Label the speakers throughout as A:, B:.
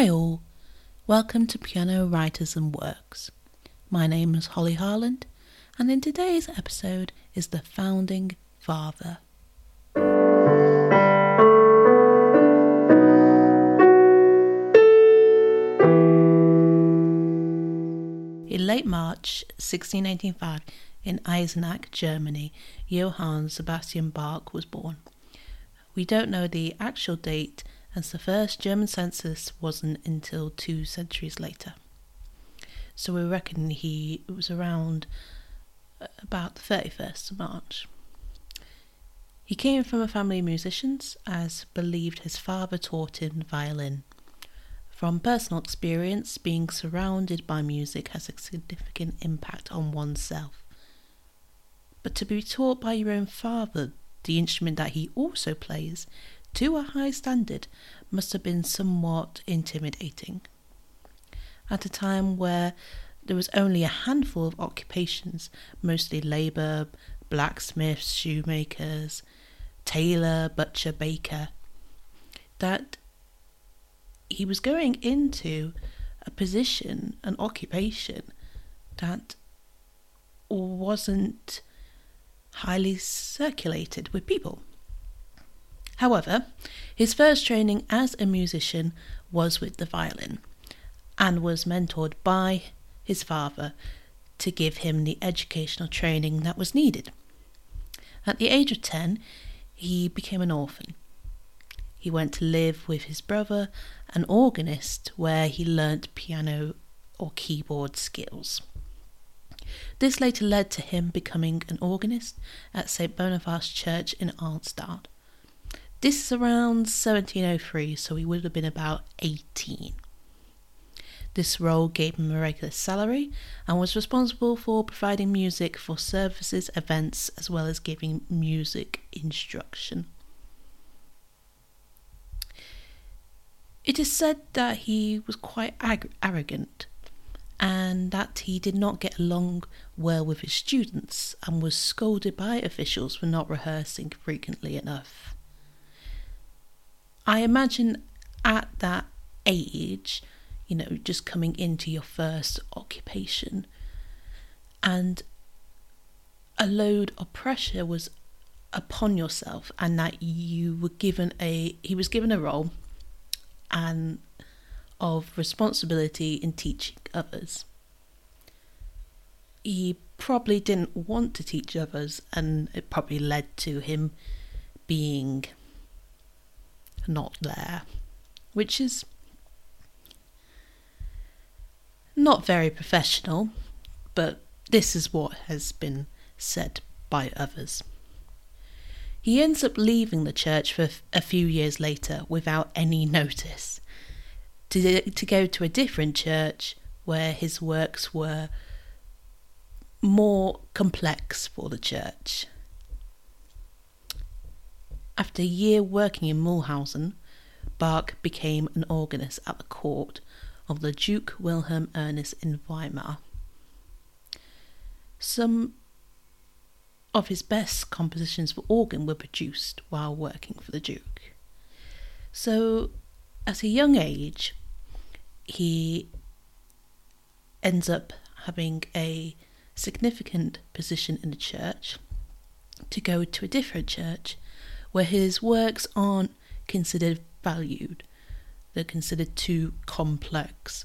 A: Hi all, welcome to Piano Writers and Works. My name is Holly Harland, and in today's episode is the founding father. In late March 1685, in Eisenach, Germany, Johann Sebastian Bach was born. We don't know the actual date, as the first German census wasn't until two centuries later. So we reckon he was around uh, about the 31st of March. He came from a family of musicians, as believed his father taught him violin. From personal experience, being surrounded by music has a significant impact on oneself. But to be taught by your own father the instrument that he also plays to a high standard must have been somewhat intimidating. At a time where there was only a handful of occupations, mostly labour, blacksmiths, shoemakers, tailor, butcher, baker, that he was going into a position, an occupation that wasn't highly circulated with people. However, his first training as a musician was with the violin and was mentored by his father to give him the educational training that was needed. At the age of 10, he became an orphan. He went to live with his brother, an organist, where he learnt piano or keyboard skills. This later led to him becoming an organist at St. Boniface Church in Arnstadt. This is around 1703, so he would have been about 18. This role gave him a regular salary and was responsible for providing music for services, events, as well as giving music instruction. It is said that he was quite ag- arrogant and that he did not get along well with his students and was scolded by officials for not rehearsing frequently enough. I imagine at that age, you know, just coming into your first occupation and a load of pressure was upon yourself and that you were given a he was given a role and of responsibility in teaching others. He probably didn't want to teach others, and it probably led to him being not there, which is not very professional, but this is what has been said by others. He ends up leaving the church for a few years later without any notice to, to go to a different church where his works were more complex for the church. After a year working in Mulhausen, Bach became an organist at the court of the Duke Wilhelm Ernest in Weimar. Some of his best compositions for organ were produced while working for the Duke. So, at a young age, he ends up having a significant position in the church to go to a different church where his works aren't considered valued. They're considered too complex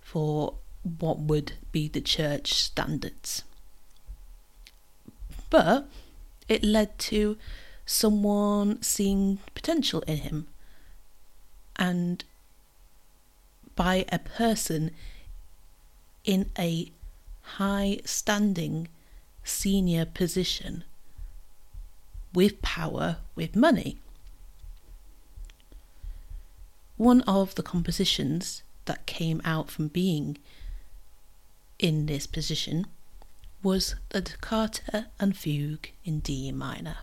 A: for what would be the church standards. But it led to someone seeing potential in him and by a person in a high standing senior position with power, with money. One of the compositions that came out from being in this position was the Toccata and Fugue in D minor.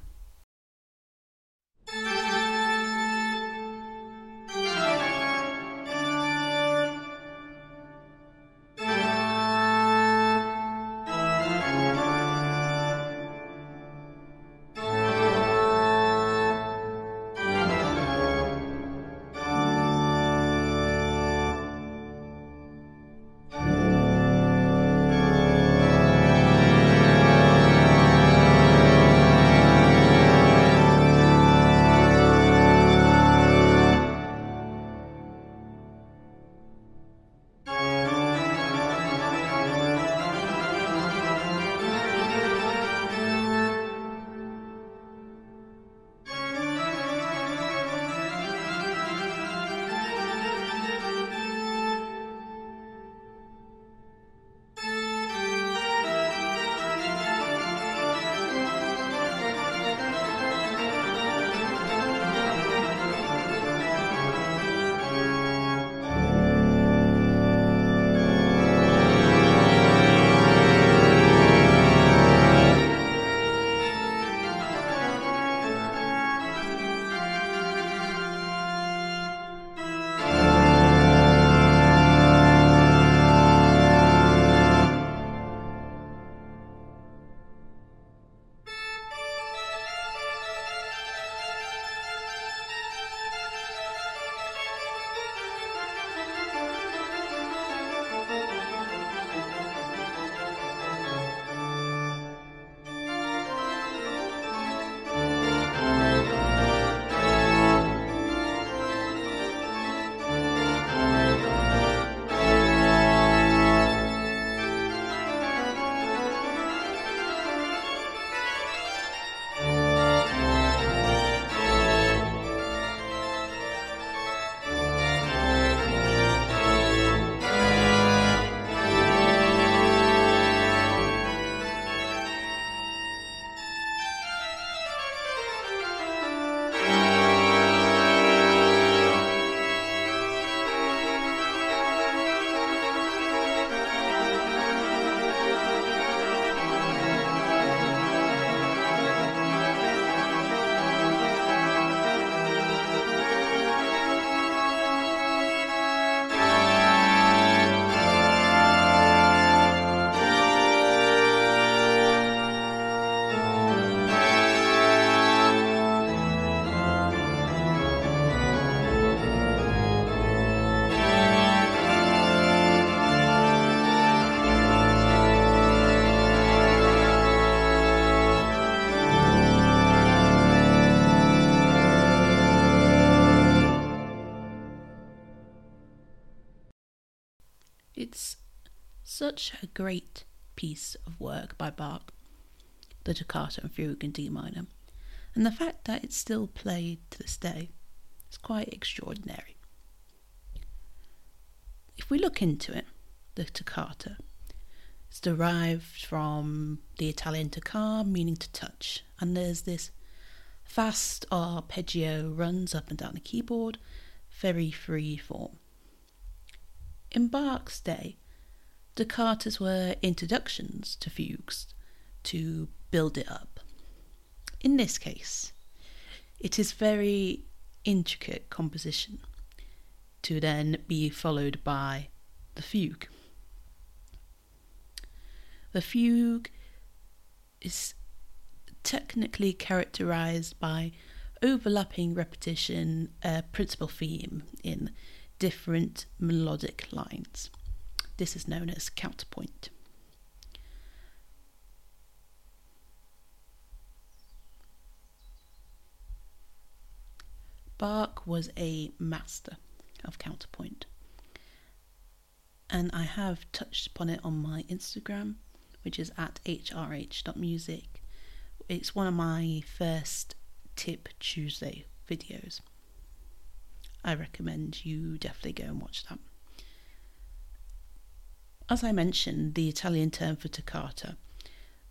A: Such a great piece of work by Bach, the Toccata and Fugue in D minor, and the fact that it's still played to this day is quite extraordinary. If we look into it, the toccata is derived from the Italian toccare, meaning to touch, and there's this fast arpeggio runs up and down the keyboard, very free form. In Bach's day, toccatas were introductions to fugues to build it up. In this case, it is very intricate composition to then be followed by the fugue. The fugue is technically characterized by overlapping repetition, a principal theme in different melodic lines. This is known as counterpoint. Bach was a master of counterpoint. And I have touched upon it on my Instagram, which is at hrh.music. It's one of my first Tip Tuesday videos. I recommend you definitely go and watch that. As I mentioned, the Italian term for toccata,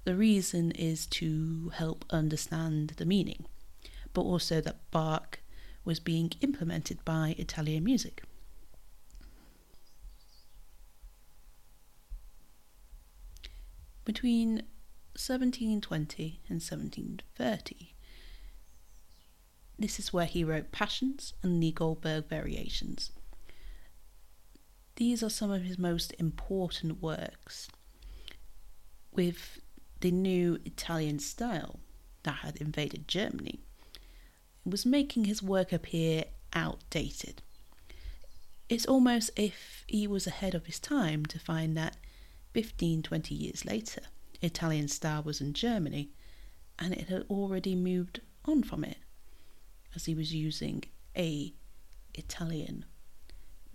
A: the reason is to help understand the meaning, but also that Bach was being implemented by Italian music. Between 1720 and 1730, this is where he wrote Passions and the Goldberg Variations. These are some of his most important works. With the new Italian style that had invaded Germany, it was making his work appear outdated. It's almost if he was ahead of his time to find that 15 20 years later, Italian style was in Germany and it had already moved on from it as he was using a Italian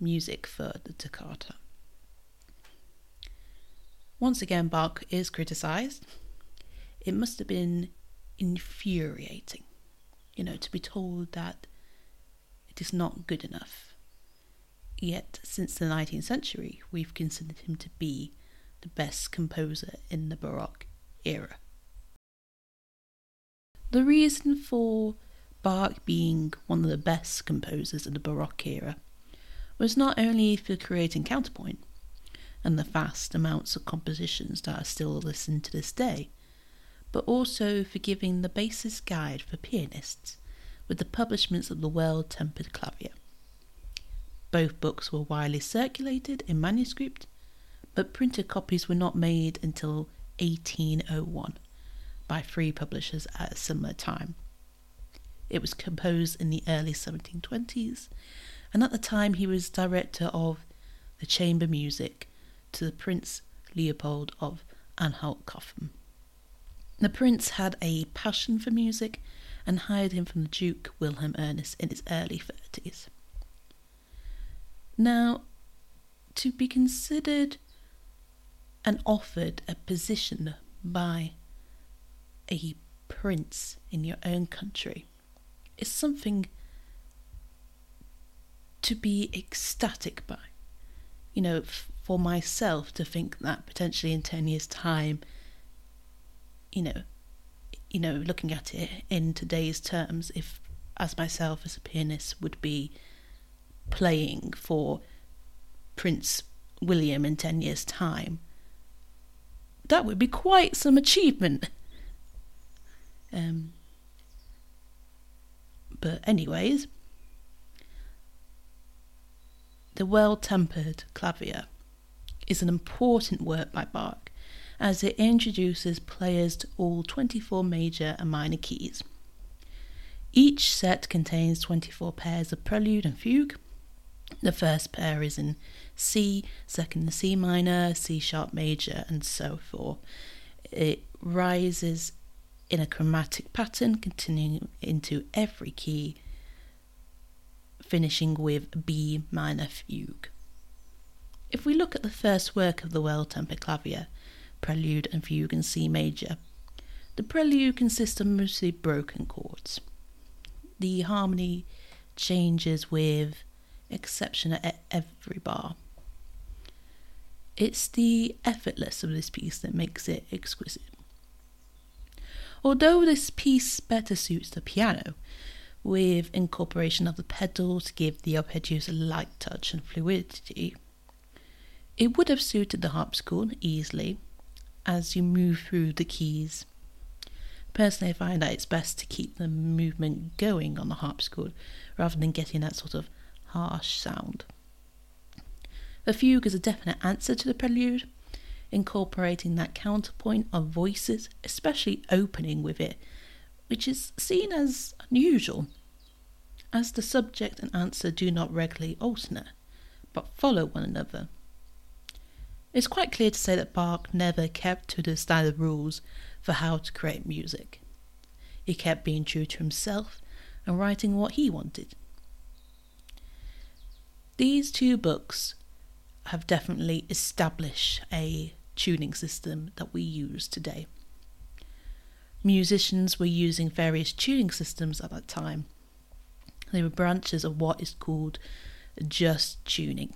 A: music for the toccata. Once again, Bach is criticised. It must have been infuriating you know, to be told that it is not good enough. Yet, since the 19th century, we've considered him to be the best composer in the Baroque era. The reason for Bach being one of the best composers in the Baroque era was not only for creating counterpoint and the vast amounts of compositions that are still listened to this day, but also for giving the basis guide for pianists with the publishments of the Well Tempered Clavier. Both books were widely circulated in manuscript, but printed copies were not made until 1801 by three publishers at a similar time. It was composed in the early 1720s, and at the time he was director of the chamber music to the Prince Leopold of Anhalt Köthen. The prince had a passion for music and hired him from the Duke Wilhelm Ernest in his early 30s. Now, to be considered and offered a position by a prince in your own country is something to be ecstatic by. You know, for myself to think that potentially in 10 years' time you know, you know, looking at it in today's terms, if as myself as a pianist would be playing for Prince William in 10 years' time, that would be quite some achievement. Um, but, anyways, the well tempered clavier is an important work by Bach as it introduces players to all 24 major and minor keys. Each set contains 24 pairs of prelude and fugue. The first pair is in C, second in C minor, C sharp major, and so forth. It rises in a chromatic pattern, continuing into every key, finishing with B minor fugue. If we look at the first work of the Well Tempered Clavier, Prelude and Fugue in C major, the prelude consists of mostly broken chords. The harmony changes with exception at every bar. It's the effortless of this piece that makes it exquisite. Although this piece better suits the piano, with incorporation of the pedal to give the arpeggios a light touch and fluidity, it would have suited the harpsichord easily as you move through the keys. Personally, I find that it's best to keep the movement going on the harpsichord rather than getting that sort of harsh sound. The fugue is a definite answer to the prelude, incorporating that counterpoint of voices, especially opening with it, which is seen as unusual, as the subject and answer do not regularly alternate, but follow one another. It's quite clear to say that Bach never kept to the standard rules for how to create music. He kept being true to himself and writing what he wanted. These two books have definitely established a tuning system that we use today. Musicians were using various tuning systems at that time. They were branches of what is called just tuning.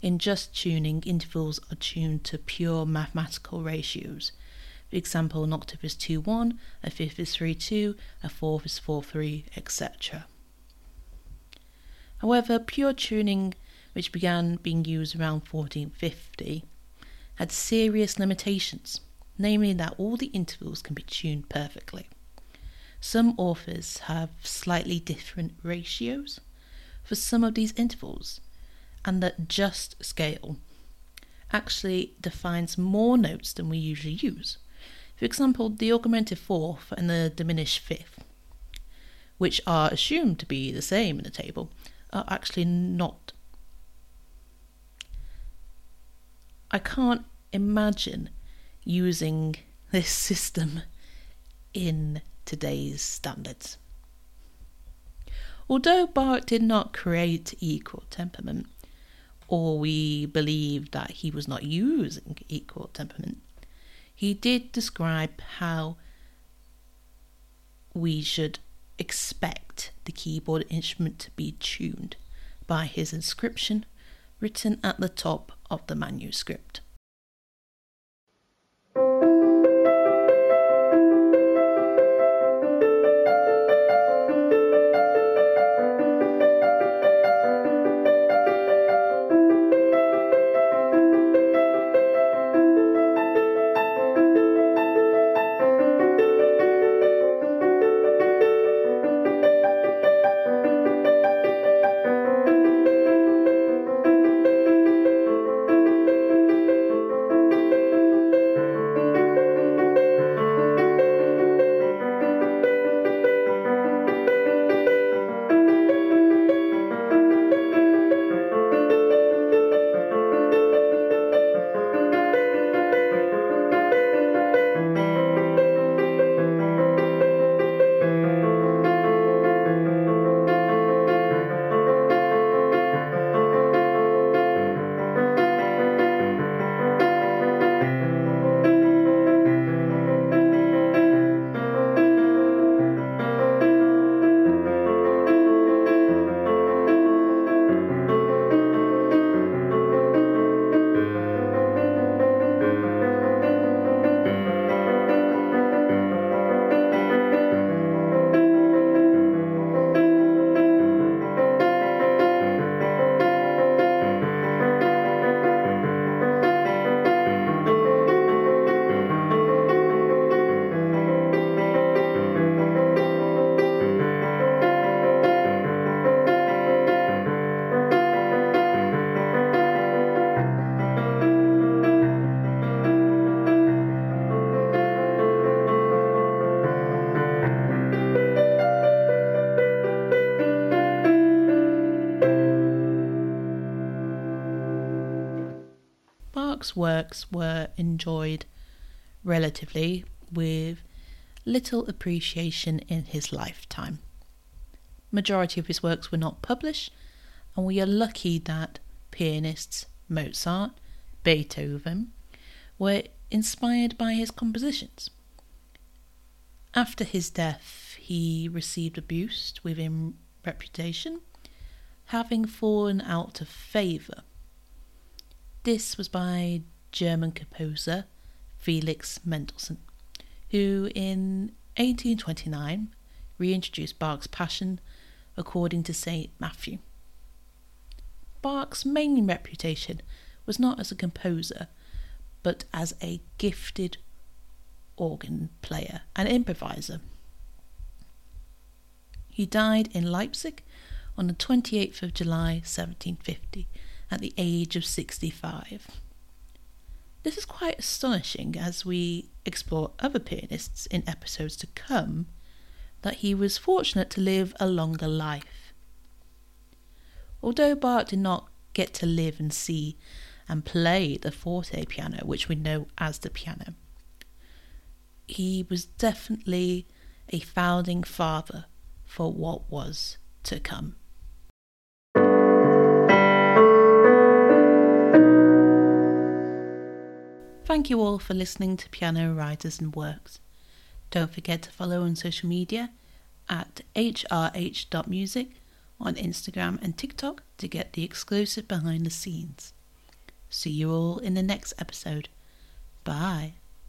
A: In just tuning, intervals are tuned to pure mathematical ratios. For example, an octave is 2 1, a fifth is 3 2, a fourth is 4 3, etc. However, pure tuning, which began being used around 1450, had serious limitations, namely that all the intervals can be tuned perfectly. Some authors have slightly different ratios for some of these intervals, and that just scale actually defines more notes than we usually use. For example, the augmented fourth and the diminished fifth, which are assumed to be the same in the table, are actually not. I can't imagine using this system in today's standards. Although Bach did not create equal temperament, or we believe that he was not using equal temperament, he did describe how we should expect the keyboard instrument to be tuned by his inscription written at the top of the manuscript. Bach's works were enjoyed relatively with little appreciation in his lifetime. Majority of his works were not published, and we are lucky that pianists, Mozart, Beethoven were inspired by his compositions. After his death, he received a boost within reputation, having fallen out of favour. This was by German composer Felix Mendelssohn, who in 1829 reintroduced Bach's Passion according to St. Matthew. Bach's main reputation was not as a composer, but as a gifted organ player and improviser. He died in Leipzig on the 28th of July 1750 at the age of 65. This is quite astonishing as we explore other pianists in episodes to come that he was fortunate to live a longer life. Although Bach did not get to live and see and play the forte piano, which we know as the piano, he was definitely a founding father for what was to come. Thank you all for listening to Piano Writers and Works. Don't forget to follow on social media at hrh.music on Instagram and TikTok to get the exclusive behind the scenes. See you all in the next episode. Bye.